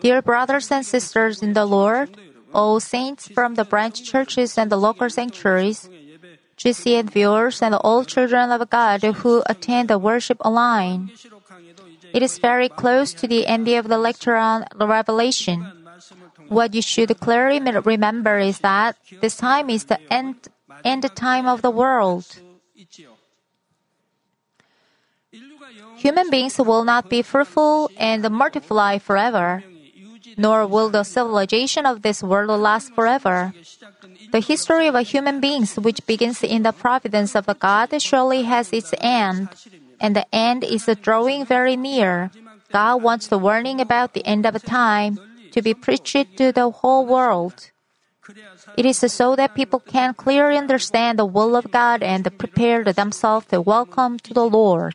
Dear brothers and sisters in the Lord, all saints from the branch churches and the local sanctuaries, GCN viewers and all children of God who attend the worship online. It is very close to the end of the lecture on Revelation. What you should clearly remember is that this time is the end, end time of the world. Human beings will not be fruitful and multiply forever, nor will the civilization of this world last forever. The history of human beings, which begins in the providence of God, surely has its end, and the end is drawing very near. God wants the warning about the end of time to be preached to the whole world. It is so that people can clearly understand the will of God and prepare themselves to welcome to the Lord.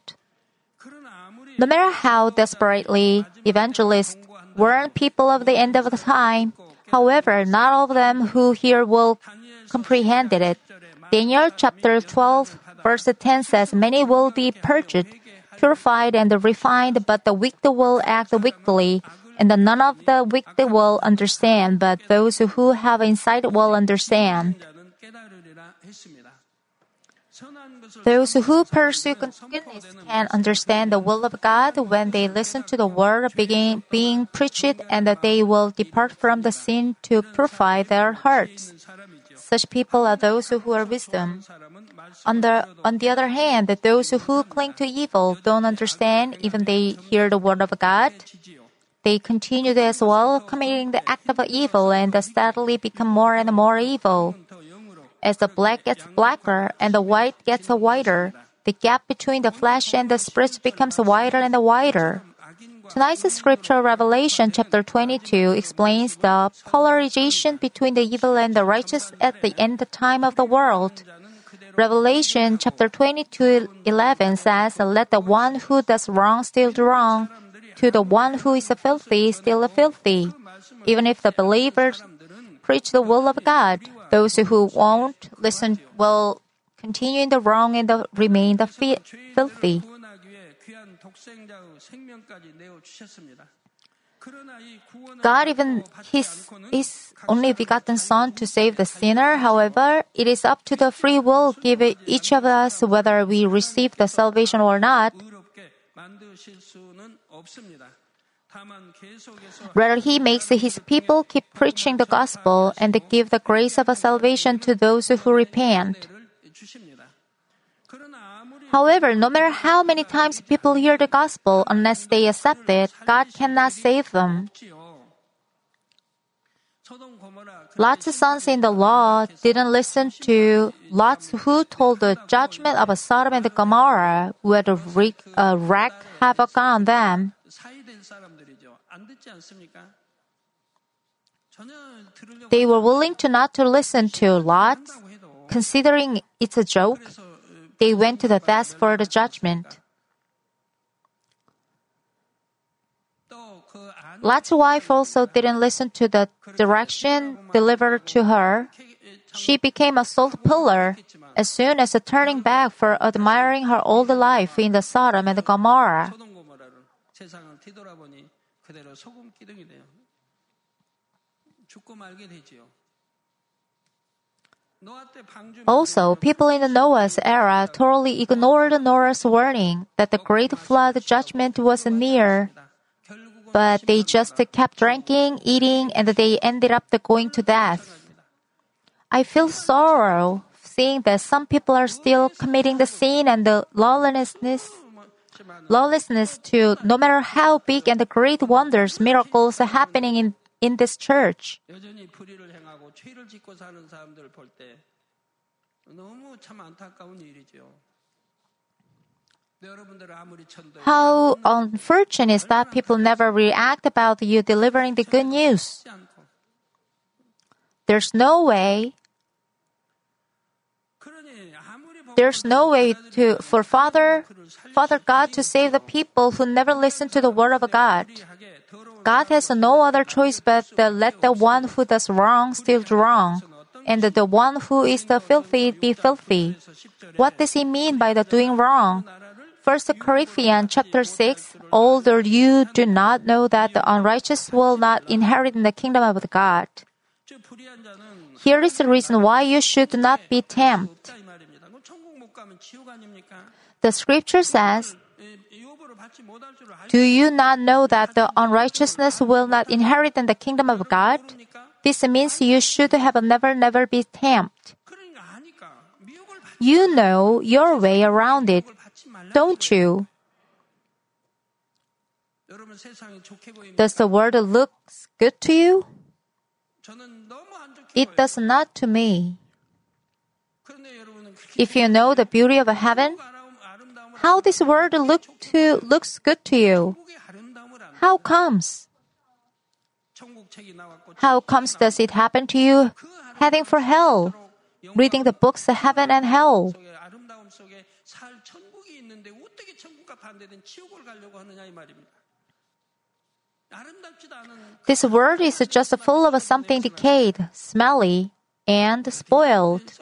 No matter how desperately evangelists warn people of the end of the time, however, not all of them who hear will comprehend it. Daniel chapter 12 verse 10 says, Many will be purged, purified, and refined, but the wicked will act wickedly, and none of the wicked will understand, but those who have insight will understand. Those who pursue goodness can understand the will of God when they listen to the word being, being preached and that they will depart from the sin to purify their hearts. Such people are those who are wisdom. On the, on the other hand, those who cling to evil don't understand even they hear the word of God. They continue as well, committing the act of evil and steadily become more and more evil. As the black gets blacker and the white gets whiter, the gap between the flesh and the spirit becomes wider and wider. Tonight's scripture revelation chapter 22 explains the polarization between the evil and the righteous at the end time of the world. Revelation chapter 22 11 says, Let the one who does wrong still do wrong, to the one who is filthy still filthy. Even if the believers preach the will of God, those who won't listen will continue in the wrong and remain the fi- filthy. God even his, his only begotten Son to save the sinner. However, it is up to the free will given each of us whether we receive the salvation or not. Rather, he makes his people keep preaching the gospel and give the grace of salvation to those who repent. However, no matter how many times people hear the gospel, unless they accept it, God cannot save them. Lot's of sons in the law didn't listen to Lot's who told the judgment of Sodom and Gomorrah would wreak, uh, wreak havoc on them. They were willing to not to listen to Lot, considering it's a joke. They went to the death for the judgment. Lot's wife also didn't listen to the direction delivered to her. She became a salt pillar as soon as turning back for admiring her old life in the Sodom and Gomorrah. Also, people in the Noah's era totally ignored Noah's warning that the great flood judgment was near. But they just kept drinking, eating, and they ended up going to death. I feel sorrow seeing that some people are still committing the sin and the lawlessness lawlessness to no matter how big and great wonders, miracles are happening in, in this church. How unfortunate is that people never react about you delivering the good news. There's no way There's no way to, for Father, Father God to save the people who never listen to the word of God. God has no other choice but to let the one who does wrong still do wrong, and the one who is the filthy be filthy. What does he mean by the doing wrong? 1 Corinthians chapter 6, Older you do not know that the unrighteous will not inherit in the kingdom of God. Here is the reason why you should not be tempted. The scripture says, Do you not know that the unrighteousness will not inherit in the kingdom of God? This means you should have never, never be tempted. You know your way around it, don't you? Does the world look good to you? It does not to me. If you know the beauty of heaven, how this world look to, looks good to you, how comes? How comes does it happen to you heading for hell, reading the books of heaven and hell? This world is just full of something decayed, smelly, and spoiled.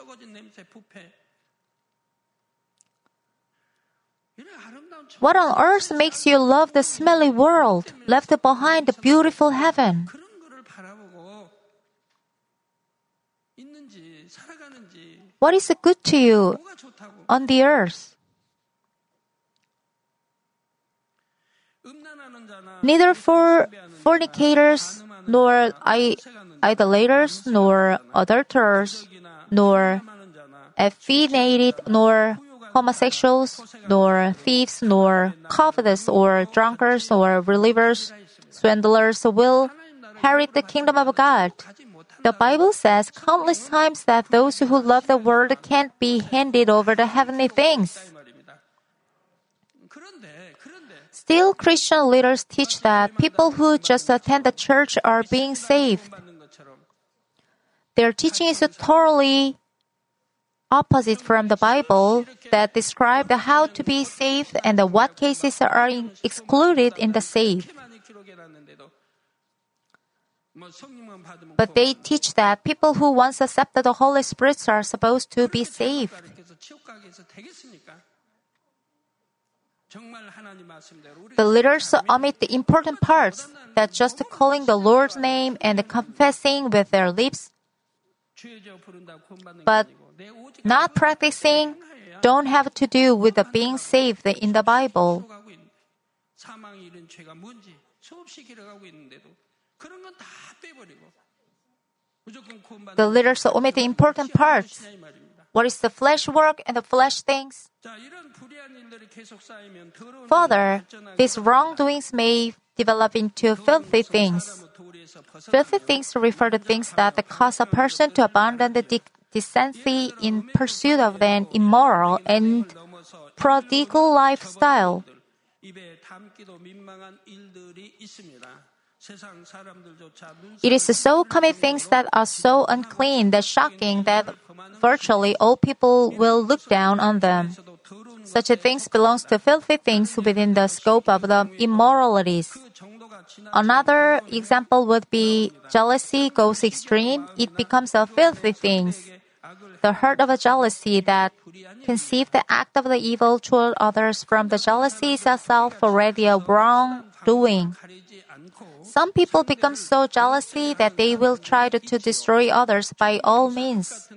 What on earth makes you love the smelly world left behind the beautiful heaven? What is good to you on the earth? Neither for fornicators nor I idolaters, nor adulterers, nor effeminated nor homosexuals, nor thieves, nor covetous, or drunkards, or relievers, swindlers will inherit the kingdom of God. The Bible says countless times that those who love the world can't be handed over to heavenly things. Still, Christian leaders teach that people who just attend the church are being saved. Their teaching is totally opposite from the Bible that describes how to be saved and what cases are excluded in the save. But they teach that people who once accepted the Holy Spirit are supposed to be saved. The leaders omit the important parts that just calling the Lord's name and confessing with their lips but not practicing don't have to do with the being saved in the Bible. The leaders omit the important parts. What is the flesh work and the flesh things? Further, these wrongdoings may develop into filthy things. Filthy things refer to things that cause a person to abandon the de- decency in pursuit of an immoral and prodigal lifestyle. It is so common things that are so unclean that shocking that virtually all people will look down on them. Such a things belongs to filthy things within the scope of the immoralities. Another example would be jealousy goes extreme, it becomes a filthy thing. The hurt of a jealousy that conceives the act of the evil toward others from the jealousy is itself already a wrongdoing. Some people become so jealousy that they will try to, to destroy others by all means.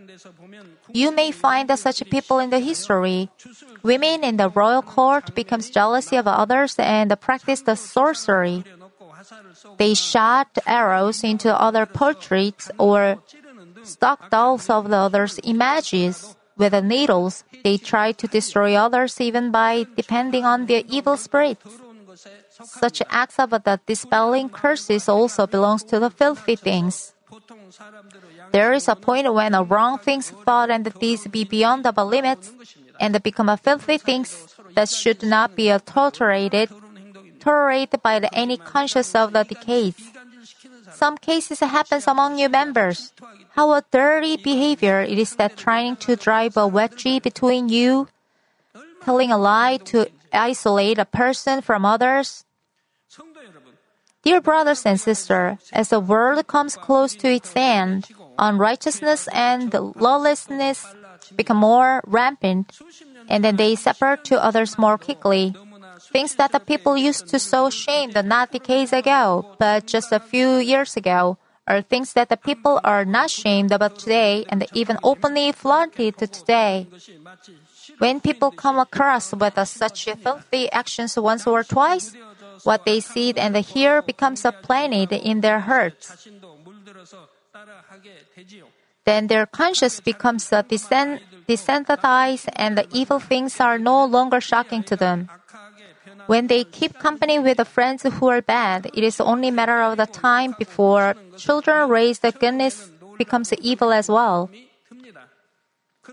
You may find such people in the history. Women in the royal court becomes jealousy of others and practice the sorcery. They shot arrows into other portraits or stuck dolls of the others' images. With the needles, they tried to destroy others even by depending on their evil spirits. Such acts of the dispelling curses also belongs to the filthy things. There is a point when a wrong thing's thought and deeds be beyond our limits and become a filthy things that should not be adulterated by any conscious of the case, Some cases happen among you members. How a dirty behavior it is that trying to drive a wedge between you, telling a lie to isolate a person from others. Dear brothers and sisters, as the world comes close to its end, unrighteousness and lawlessness become more rampant, and then they separate to others more quickly. Things that the people used to so ashamed not decades ago, but just a few years ago, are things that the people are not ashamed about today and even openly flaunted today. When people come across with such filthy actions once or twice, what they see and hear becomes a planet in their hearts. Then their conscience becomes desensitized and the evil things are no longer shocking to them. When they keep company with the friends who are bad, it is only a matter of the time before children raised the goodness becomes evil as well.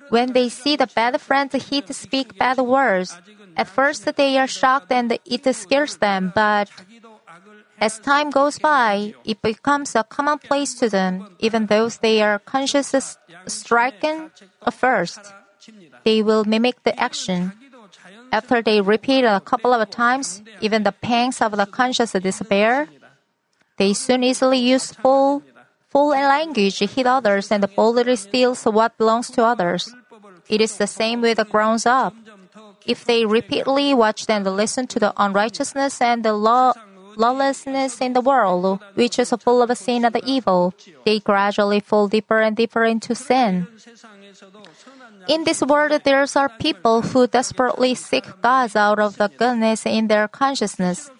When they see the bad friends hit speak bad words, at first they are shocked and it scares them, but as time goes by, it becomes a commonplace to them, even though they are conscious stricken at first. They will mimic the action. After they repeat a couple of times, even the pangs of the conscious despair, they soon easily use full, full language, to hit others, and boldly steals what belongs to others. It is the same with the grown up. If they repeatedly watch and listen to the unrighteousness and the law, lawlessness in the world, which is full of sin and evil, they gradually fall deeper and deeper into sin. In this world, there are people who desperately seek God out of the goodness in their consciousness.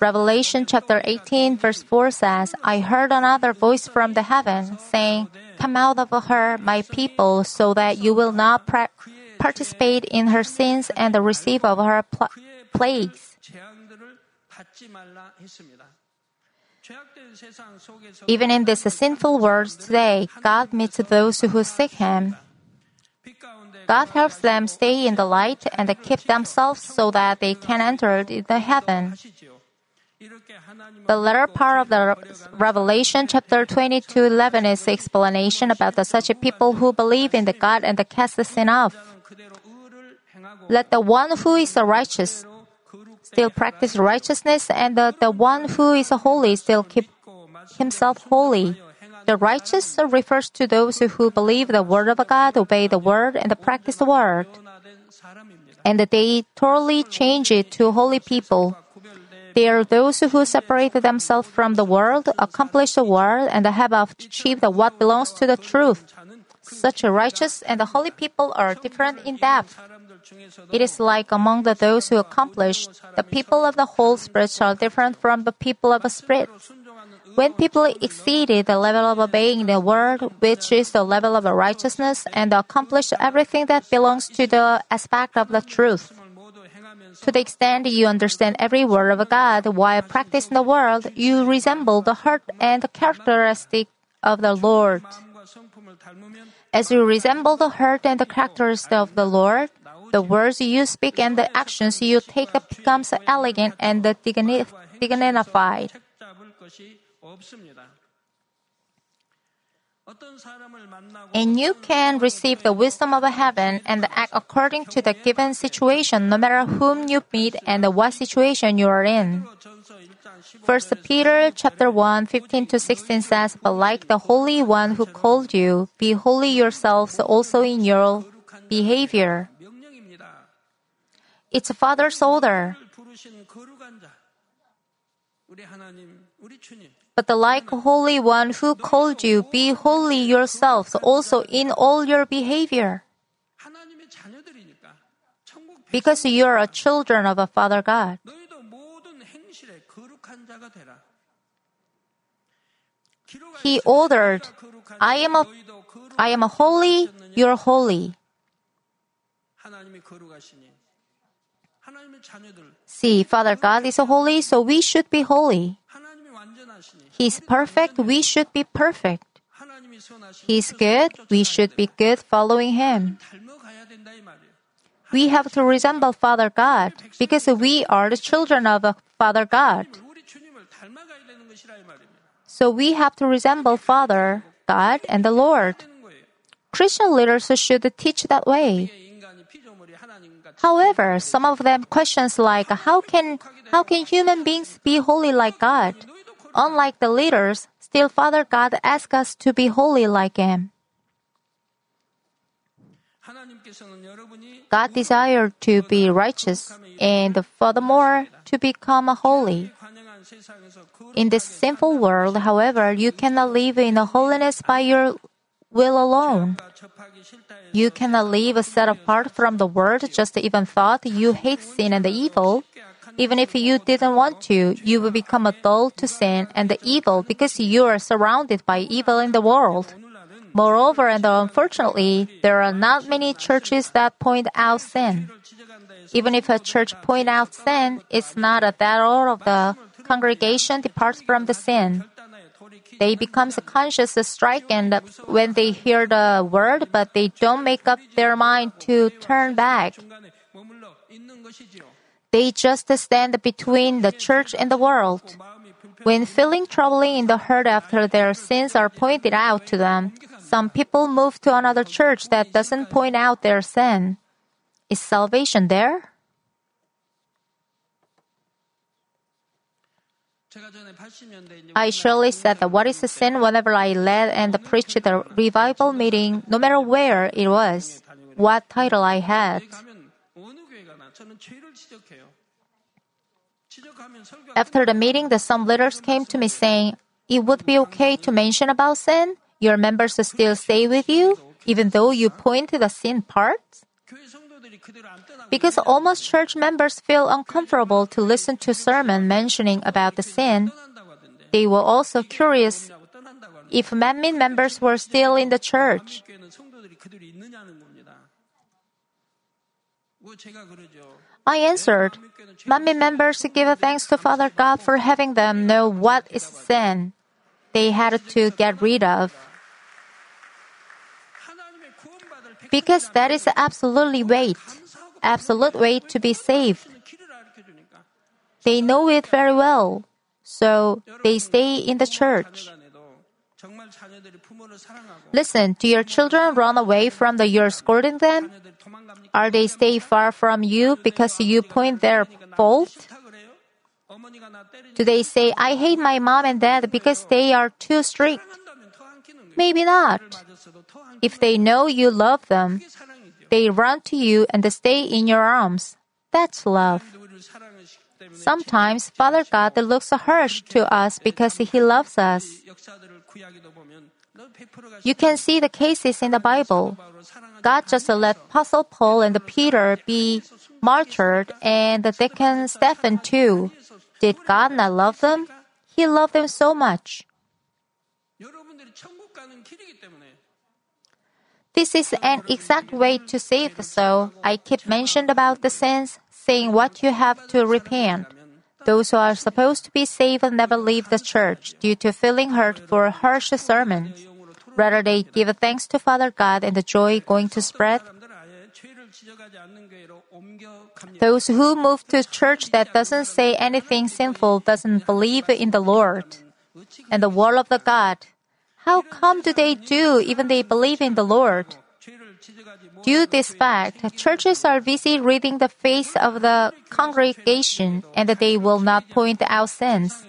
Revelation chapter 18 verse 4 says, I heard another voice from the heaven saying, Come out of her, my people, so that you will not pra- participate in her sins and receive of her pl- plagues. Even in this sinful world today, God meets those who seek Him. God helps them stay in the light and keep themselves so that they can enter the heaven. The latter part of the Revelation chapter 22 11 is explanation about the such people who believe in the God and cast the sin off. Let the one who is righteous still practice righteousness, and the, the one who is holy still keep himself holy. The righteous refers to those who believe the word of God, obey the word, and practice the word. And they totally change it to holy people. They are those who separate themselves from the world, accomplish the word, and have achieved what belongs to the truth. Such righteous and holy people are different in depth. It is like among the those who accomplish, the people of the whole spirit are different from the people of a spirit. When people exceeded the level of obeying the word, which is the level of righteousness, and accomplish everything that belongs to the aspect of the truth. To the extent you understand every word of God while practicing the word, you resemble the heart and the characteristic of the Lord. As you resemble the heart and the characteristics of the Lord, the words you speak and the actions you take becomes elegant and dignified. And you can receive the wisdom of heaven and act according to the given situation, no matter whom you meet and what situation you are in. First Peter chapter 1, 15 to 16 says, But like the Holy One who called you, be holy yourselves also in your behavior. It's a Father's order. But the like Holy One who called you, be holy yourselves also in all your behavior. Because you are a children of a Father God. He ordered, I am a, I am a holy, you're holy. See, Father God is holy, so we should be holy. He is perfect, we should be perfect. He is good, we should be good following Him. We have to resemble Father God because we are the children of Father God. So we have to resemble Father, God, and the Lord. Christian leaders should teach that way. However, some of them questions like how can how can human beings be holy like God? Unlike the leaders, still Father God asks us to be holy like him. God desired to be righteous and furthermore to become holy. In this sinful world, however, you cannot live in holiness by your will alone. You cannot live set apart from the world just even thought you hate sin and the evil. Even if you didn't want to, you will become a dull to sin and the evil because you are surrounded by evil in the world. Moreover, and unfortunately, there are not many churches that point out sin. Even if a church point out sin, it's not that all of the congregation departs from the sin. They become conscious strike and when they hear the word, but they don't make up their mind to turn back. They just stand between the church and the world. When feeling troubling in the heart after their sins are pointed out to them, some people move to another church that doesn't point out their sin. Is salvation there? I surely said that what is a sin whenever I led and preached the revival meeting, no matter where it was, what title I had. After the meeting, the some leaders came to me saying, It would be okay to mention about sin? Your members still stay with you, even though you point to the sin part? Because almost church members feel uncomfortable to listen to sermon mentioning about the sin, they were also curious if Manmin members were still in the church. I answered, Manmin members give thanks to Father God for having them know what is sin they had to get rid of. because that is absolutely wait, absolute way to be saved. They know it very well, so they stay in the church. Listen, do your children run away from the you're scolding them? Are they stay far from you because you point their fault? Do they say, I hate my mom and dad because they are too strict? Maybe not. If they know you love them, they run to you and stay in your arms. That's love. Sometimes Father God looks harsh to us because He loves us. You can see the cases in the Bible. God just let Apostle Paul and Peter be martyred and the deacon Stephen too. Did God not love them? He loved them so much. This is an exact way to save the soul. I keep mentioned about the sins, saying what you have to repent. Those who are supposed to be saved never leave the church due to feeling hurt for harsh sermons. Rather, they give thanks to Father God and the joy going to spread. Those who move to church that doesn't say anything sinful doesn't believe in the Lord and the word of the God. How come do they do even they believe in the Lord? Due to this fact, churches are busy reading the face of the congregation and they will not point out sins.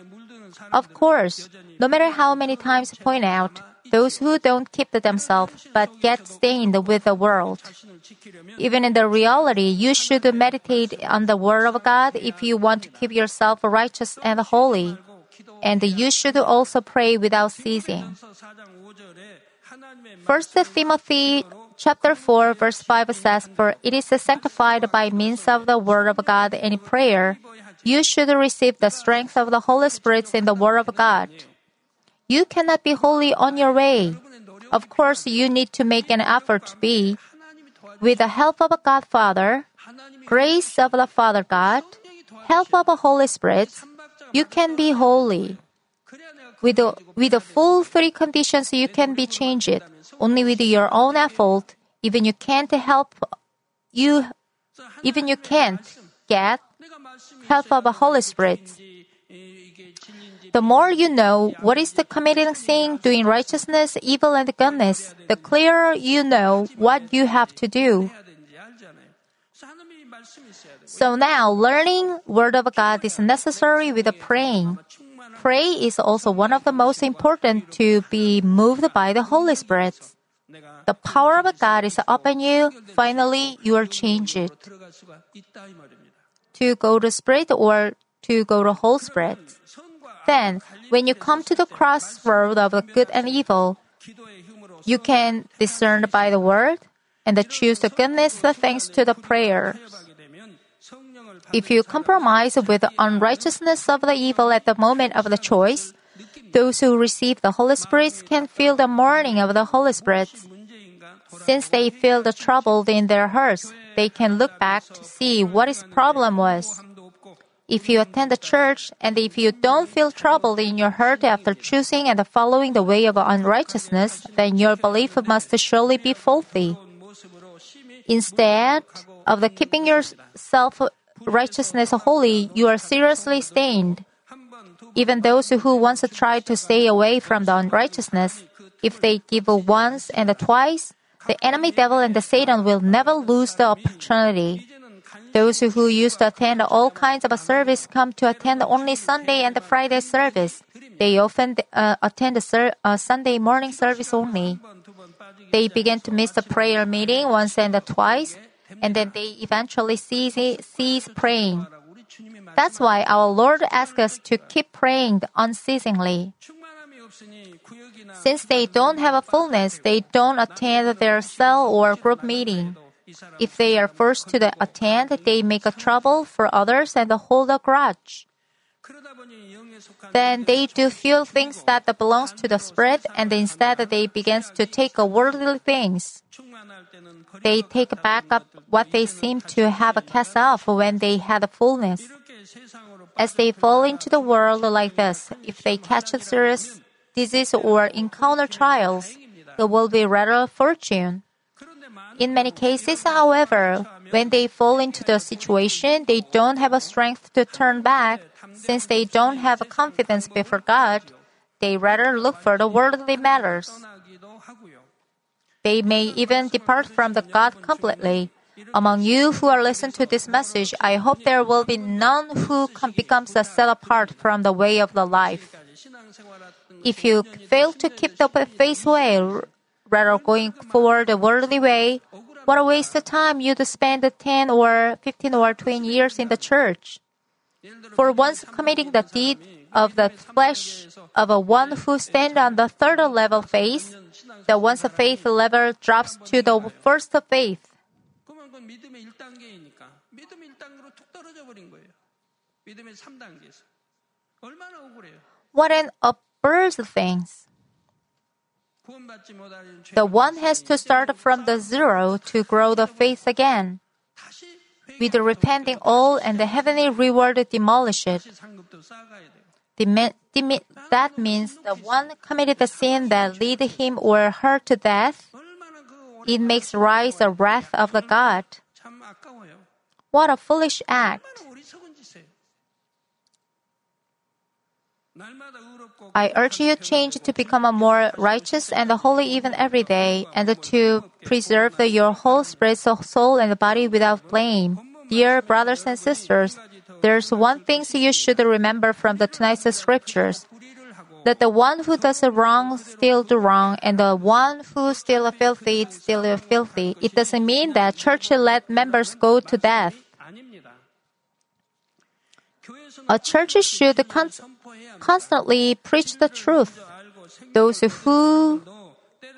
Of course, no matter how many times point out, those who don't keep themselves but get stained with the world. Even in the reality, you should meditate on the Word of God if you want to keep yourself righteous and holy. And you should also pray without ceasing. 1 Timothy chapter 4 verse 5 says, For it is sanctified by means of the word of God and prayer. You should receive the strength of the Holy Spirit in the word of God. You cannot be holy on your way. Of course, you need to make an effort to be. With the help of a Godfather, grace of the Father God, help of the Holy Spirit, you can be holy. With the, with the full three conditions, you can be changed. Only with your own effort, even you can't help, you, even you can't get help of a Holy Spirit. The more you know what is the committing sin, doing righteousness, evil, and goodness, the clearer you know what you have to do. So now learning Word of God is necessary with praying. Pray is also one of the most important to be moved by the Holy Spirit. The power of God is upon you. Finally, you are changed. To go to spirit or to go to whole spirit. Then, when you come to the crossroad of the good and evil, you can discern by the word and choose the goodness thanks to the prayers. If you compromise with the unrighteousness of the evil at the moment of the choice, those who receive the Holy Spirit can feel the mourning of the Holy Spirit. Since they feel the trouble in their hearts, they can look back to see what his problem was. If you attend the church and if you don't feel troubled in your heart after choosing and following the way of unrighteousness, then your belief must surely be faulty. Instead of the keeping yourself righteousness holy, you are seriously stained. Even those who once tried to stay away from the unrighteousness, if they give once and twice, the enemy devil and the Satan will never lose the opportunity. Those who used to attend all kinds of a service come to attend only Sunday and Friday service. They often uh, attend ser- Sunday morning service only. They begin to miss the prayer meeting once and twice and then they eventually cease, cease praying. That's why our Lord asks us to keep praying unceasingly. Since they don't have a fullness, they don't attend their cell or group meeting. If they are forced to attend, they make a trouble for others and hold a grudge then they do feel things that belongs to the spirit and instead they begins to take worldly things. They take back up what they seem to have cast off when they had fullness. As they fall into the world like this, if they catch a serious disease or encounter trials, it will be rather fortune. In many cases, however, when they fall into the situation, they don't have a strength to turn back since they don't have confidence before God, they rather look for the worldly matters. They may even depart from the God completely. Among you who are listening to this message, I hope there will be none who becomes a set apart from the way of the life. If you fail to keep the faith way, rather going forward the worldly way, what a waste of time you'd spend 10 or 15 or 20 years in the church. For once committing the deed of the flesh of a one who stands on the third level faith, the one's faith level drops to the first faith. What an absurd thing! The one has to start from the zero to grow the faith again with repenting all and the heavenly reward demolish it. That means the one committed the sin that lead him or her to death. It makes rise the wrath of the God. What a foolish act! I urge you change to become a more righteous and holy even every day, and to preserve your whole spirit, soul, and body without blame. Dear brothers and sisters, there's one thing you should remember from the tonight's scriptures. That the one who does wrong still do wrong, and the one who still filthy is still filthy. It doesn't mean that church let members go to death. A church should con- constantly preach the truth. Those who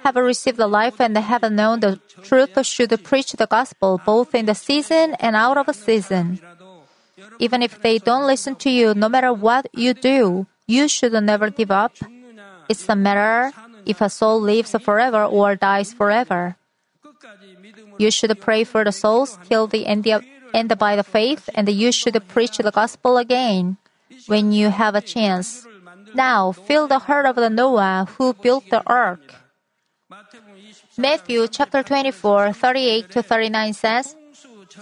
have received the life and have known the truth should preach the gospel both in the season and out of season. Even if they don't listen to you, no matter what you do, you should never give up. It's a matter if a soul lives forever or dies forever. You should pray for the souls till the end, of, end by the faith, and you should preach the gospel again when you have a chance. Now fill the heart of the Noah who built the ark. Matthew chapter 24, 38 to 39 says,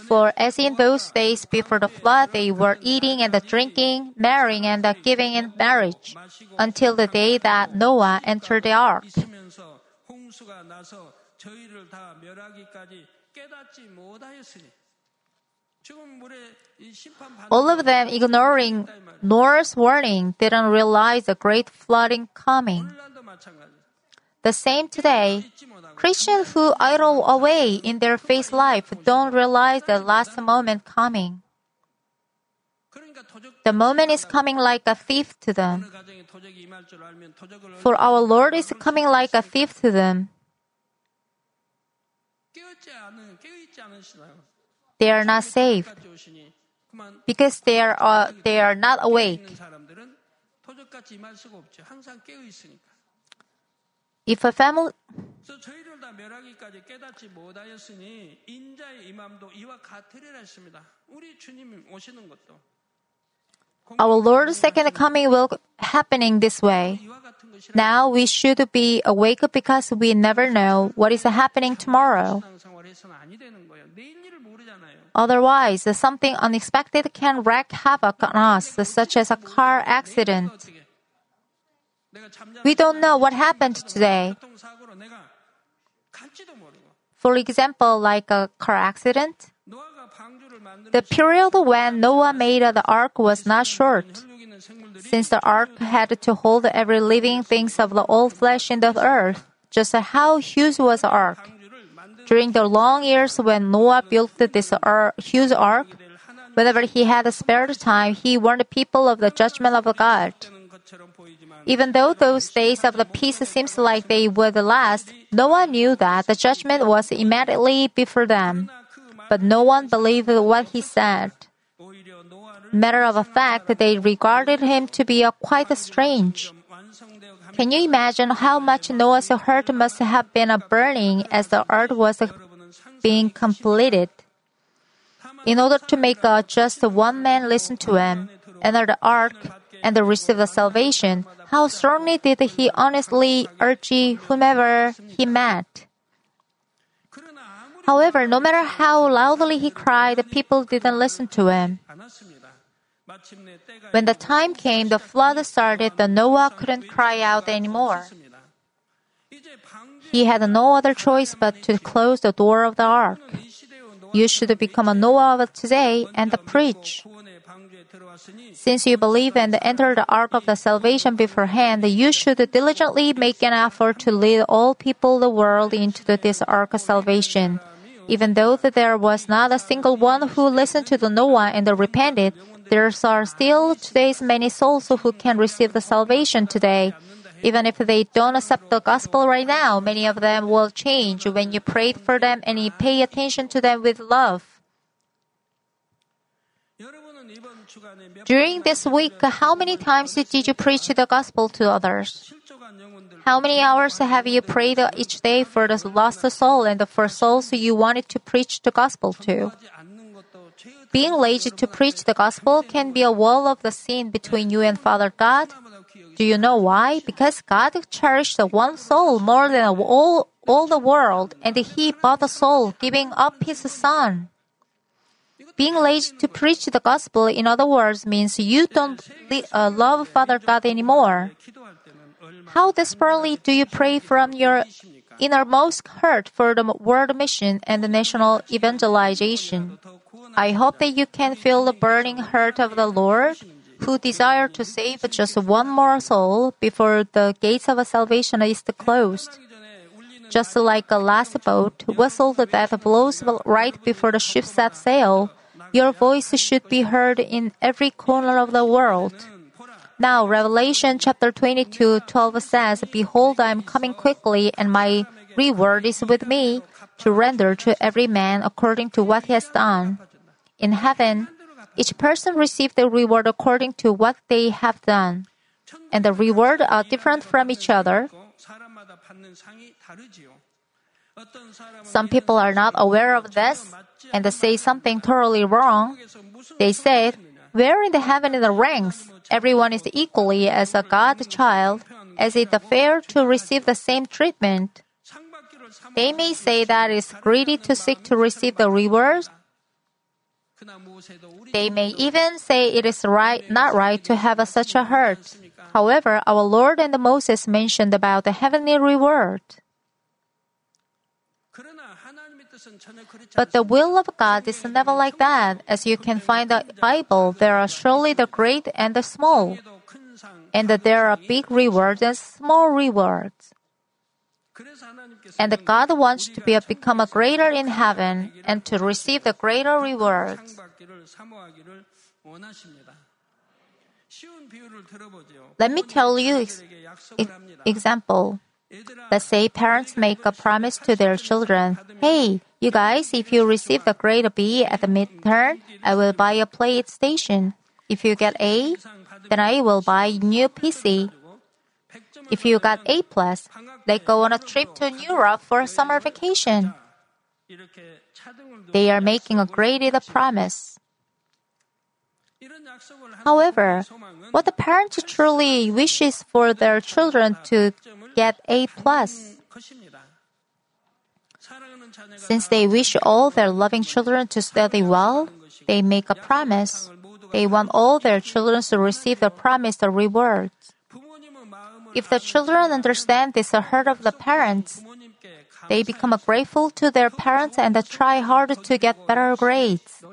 For as in those days before the flood, they were eating and drinking, marrying and giving in marriage, until the day that Noah entered the ark. All of them, ignoring Noah's warning, didn't realize the great flooding coming. The same today, Christians who idle away in their faith life don't realize the last moment coming. The moment is coming like a thief to them. For our Lord is coming like a thief to them. They are not saved because they are uh, they are not awake. If a family our Lord's second coming will happening this way. Now we should be awake because we never know what is happening tomorrow. Otherwise, something unexpected can wreak havoc on us, such as a car accident. We don't know what happened today. For example, like a car accident. The period when Noah made the ark was not short, since the ark had to hold every living thing of the old flesh in the earth. Just how huge was the ark? During the long years when Noah built this huge ark, whenever he had spare time, he warned the people of the judgment of God. Even though those days of the peace seems like they would last, Noah knew that the judgment was immediately before them. But no one believed what he said. Matter of fact, they regarded him to be quite strange. Can you imagine how much Noah's heart must have been burning as the earth was being completed? In order to make just one man listen to him, enter the ark, and receive the salvation, how strongly did he honestly urge whomever he met? However, no matter how loudly he cried, the people didn't listen to him. When the time came, the flood started, the Noah couldn't cry out anymore. He had no other choice but to close the door of the ark. You should become a Noah of today and preach. Since you believe and enter the ark of the salvation beforehand, you should diligently make an effort to lead all people of the world into this ark of salvation. Even though there was not a single one who listened to the Noah and repented, there are still today's many souls who can receive the salvation today. Even if they don't accept the gospel right now, many of them will change when you pray for them and you pay attention to them with love. During this week, how many times did you preach the gospel to others? How many hours have you prayed each day for the lost soul and the for souls you wanted to preach the gospel to? Being lazy to preach the gospel can be a wall of the sin between you and Father God. Do you know why? Because God cherished one soul more than all, all the world, and He bought the soul, giving up His Son. Being lazy to preach the gospel, in other words, means you don't uh, love Father God anymore. How desperately do you pray from your innermost heart for the world mission and the national evangelization? I hope that you can feel the burning heart of the Lord, who desire to save just one more soul before the gates of salvation is closed. Just like a last boat whistle that blows right before the ship sets sail, your voice should be heard in every corner of the world. Now, Revelation chapter 22, 12 says, Behold, I am coming quickly, and my reward is with me to render to every man according to what he has done. In heaven, each person received the reward according to what they have done, and the reward are different from each other. Some people are not aware of this and they say something totally wrong. They said, Where in the heaven is the ranks? Everyone is equally as a God child, as it fair to receive the same treatment. They may say that it's greedy to seek to receive the reward. They may even say it is right, not right to have a, such a heart. However, our Lord and Moses mentioned about the heavenly reward. But the will of God is never like that. As you can find the Bible, there are surely the great and the small, and that there are big rewards and small rewards. And God wants to be, become a greater in heaven and to receive the greater rewards. Let me tell you ex- example. Let's say parents make a promise to their children. Hey, you guys, if you receive a grade B at the midterm, I will buy a PlayStation. If you get A, then I will buy new PC. If you got A plus, they go on a trip to Europe for a summer vacation. They are making a grade promise. However, what the parent truly wishes for their children to get A plus. Since they wish all their loving children to study well, they make a promise. They want all their children to receive the promised reward. If the children understand this heart of the parents, they become grateful to their parents and try hard to get better grades.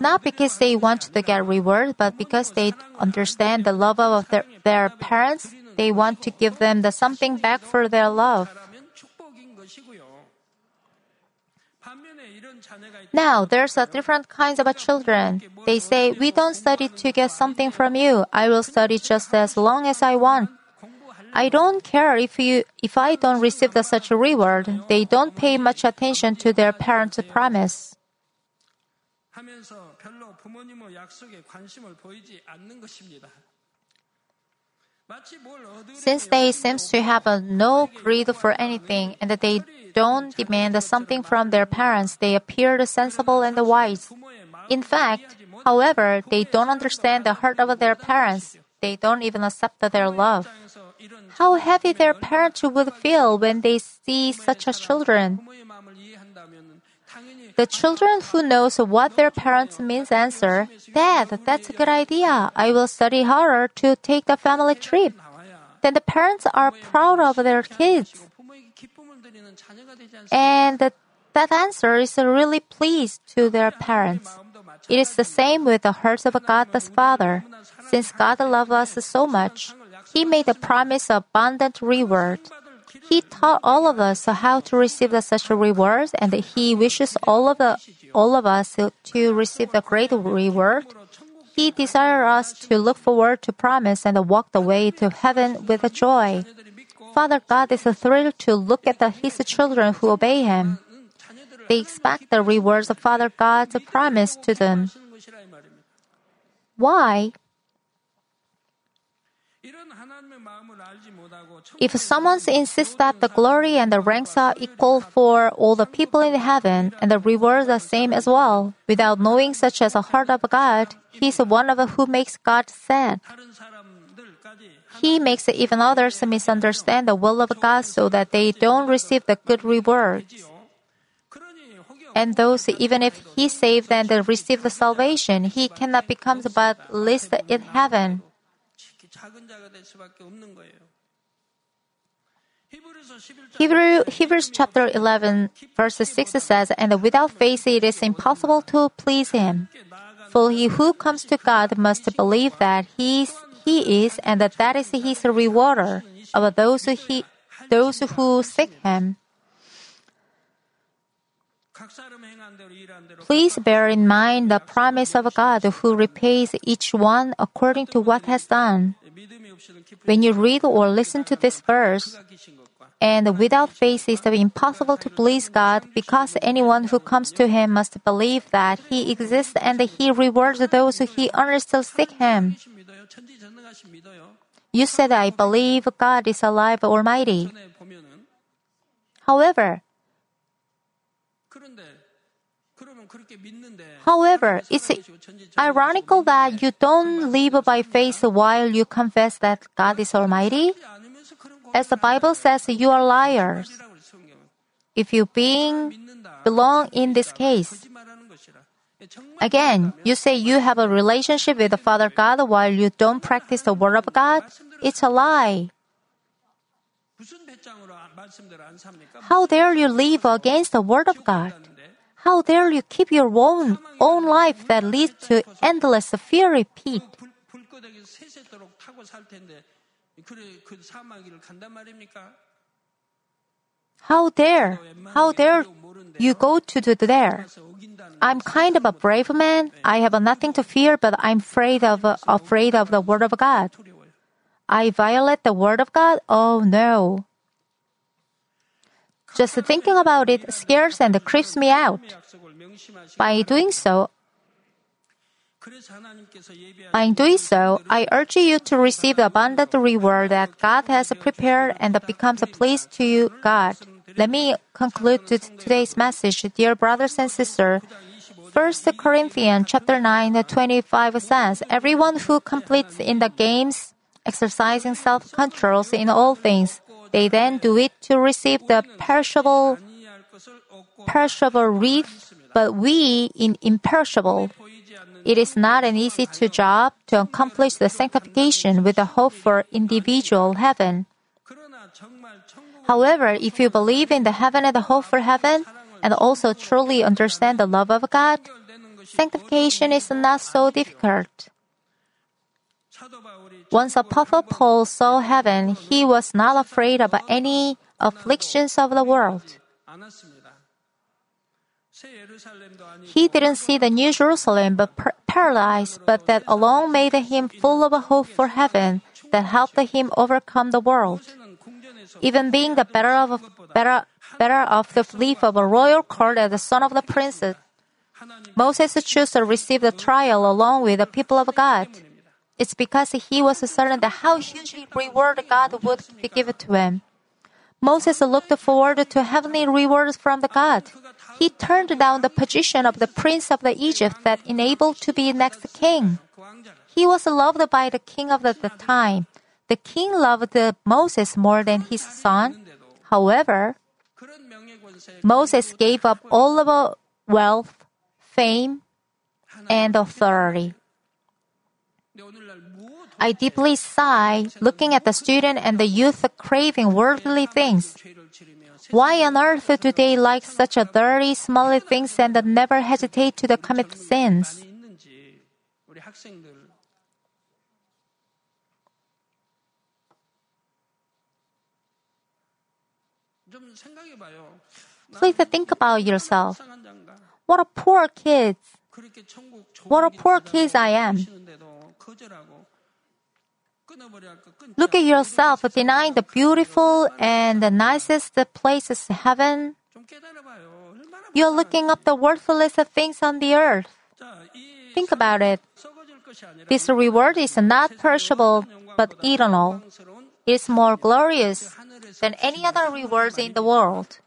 Not because they want to get reward, but because they understand the love of their, their parents, they want to give them the something back for their love. Now, there's a different kinds of children. They say, we don't study to get something from you. I will study just as long as I want. I don't care if you, if I don't receive the such a reward. They don't pay much attention to their parents' promise. 하면서 별로 부모님의 약속에 관심을 보이지 않는 것입니다. 마치 뭘 얻으려고 Since they seems to have a no greed for anything and that they don't demand something from their parents, they appear sensible and wise. 부모의 마음 In fact, however, they don't understand the heart of their parents. They don't even accept their love. 입장에서 이런 How heavy their parents would feel when they see such a children. The children who knows what their parents means answer, Dad, that's a good idea. I will study harder to take the family trip. Then the parents are proud of their kids. And that answer is really pleased to their parents. It is the same with the hearts of God the Father. Since God loves us so much, He made a promise of abundant reward. He taught all of us how to receive such rewards, and He wishes all of, the, all of us to receive the great reward. He desires us to look forward to promise and walk the way to heaven with joy. Father God is thrilled to look at the, His children who obey Him. They expect the rewards of Father God promise to them. Why? If someone insists that the glory and the ranks are equal for all the people in heaven and the rewards are same as well, without knowing such as a heart of God, he is one of who makes God sad. He makes even others misunderstand the will of God so that they don't receive the good rewards. And those, even if he saved and received the salvation, he cannot become but least in heaven. Hebrew, Hebrews chapter 11, verse 6 says, And without faith it is impossible to please him. For he who comes to God must believe that he is, he is and that, that is his rewarder of those who, he, those who seek him. Please bear in mind the promise of God who repays each one according to what has done. When you read or listen to this verse, and without faith it is impossible to please God because anyone who comes to Him must believe that He exists and that He rewards those who He earnestly seek Him. You said, I believe God is alive, Almighty. However, However, it's ironical that you don't live by faith while you confess that God is Almighty. As the Bible says, you are liars. If you being belong in this case, Again, you say you have a relationship with the Father God while you don't practice the Word of God. It's a lie. How dare you live against the Word of God? How dare you keep your own, own life that leads to endless fear repeat? How dare, how dare you go to, the there? I'm kind of a brave man. I have nothing to fear, but I'm afraid of, afraid of the word of God. I violate the word of God? Oh no. Just thinking about it scares and creeps me out. By doing so, by doing so, I urge you to receive the abundant reward that God has prepared and becomes a place to you, God. Let me conclude today's message, dear brothers and sisters. 1 Corinthians chapter 9, 25 says, Everyone who completes in the games, exercising self-controls in all things, they then do it to receive the perishable, perishable wreath, but we in imperishable. It is not an easy to job to accomplish the sanctification with the hope for individual heaven. However, if you believe in the heaven and the hope for heaven, and also truly understand the love of God, sanctification is not so difficult. Once Apostle Paul saw heaven, he was not afraid of any afflictions of the world. He didn't see the New Jerusalem but paralyzed. but that alone made him full of hope for heaven that helped him overcome the world. Even being the better of better better of the leaf of a royal court as the son of the prince, Moses chose to receive the trial along with the people of God. It's because he was certain that how huge reward God would be given to him. Moses looked forward to heavenly rewards from the God. He turned down the position of the prince of the Egypt that enabled to be next king. He was loved by the king of the, the time. The king loved Moses more than his son. However, Moses gave up all of wealth, fame, and authority. I deeply sigh looking at the student and the youth craving worldly things. Why on earth do they like such a dirty, smelly things and never hesitate to commit sins? Please think about yourself. What a poor kid. What a poor kid I am. Look at yourself denying the beautiful and the nicest places heaven. You're looking up the worthless things on the earth. Think about it. This reward is not perishable, but eternal. It is more glorious than any other rewards in the world.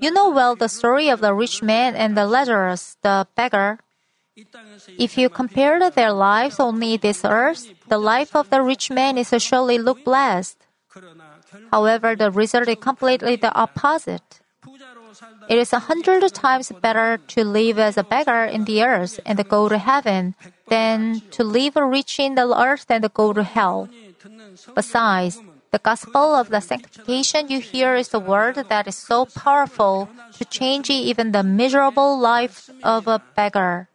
You know well the story of the rich man and the Lazarus, the beggar. If you compare their lives only this earth, the life of the rich man is surely look blessed. However, the result is completely the opposite. It is a hundred times better to live as a beggar in the earth and go to heaven than to live rich in the earth and go to hell. Besides, the gospel of the sanctification you hear is a word that is so powerful to change even the miserable life of a beggar.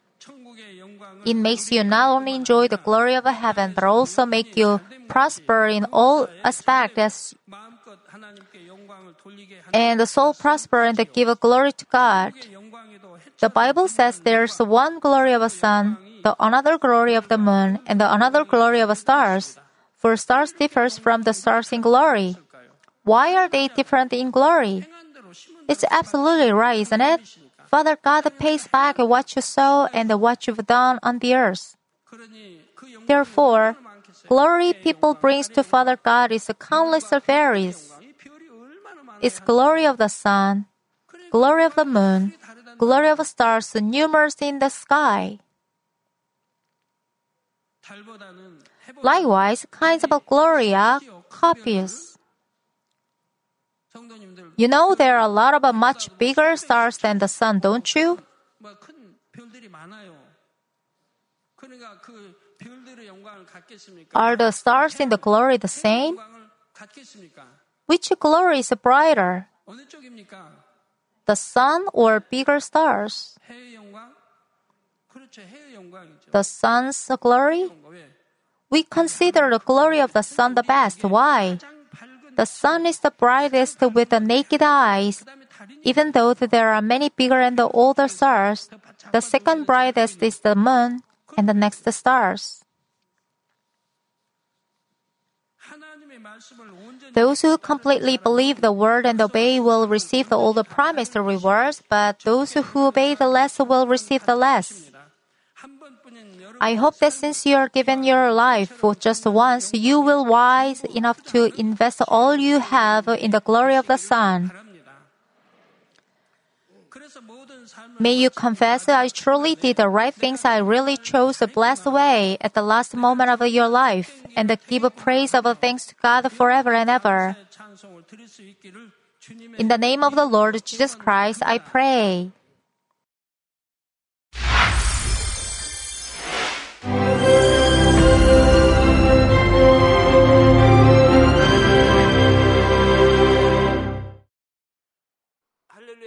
It makes you not only enjoy the glory of heaven, but also make you prosper in all aspects and the soul prosper and give glory to God. The Bible says there's one glory of a sun, the another glory of the moon, and the another glory of stars. For stars differs from the stars in glory. Why are they different in glory? It's absolutely right, isn't it? Father God pays back what you sow and what you've done on the earth. Therefore, glory people brings to Father God is countless of varies. It's glory of the sun, glory of the moon, glory of stars numerous in the sky. Likewise, kinds of glory are copious. You know there are a lot of much bigger stars than the sun, don't you? Are the stars in the glory the same? Which glory is brighter? The sun or bigger stars? The sun's glory? We consider the glory of the sun the best. Why? The sun is the brightest with the naked eyes. Even though there are many bigger and older stars, the second brightest is the moon, and the next the stars. Those who completely believe the word and obey will receive the all the promised rewards, but those who obey the less will receive the less. I hope that since you are given your life for just once, you will wise enough to invest all you have in the glory of the sun. May you confess I truly did the right things. I really chose the blessed way at the last moment of your life, and give praise of thanks to God forever and ever. In the name of the Lord Jesus Christ, I pray.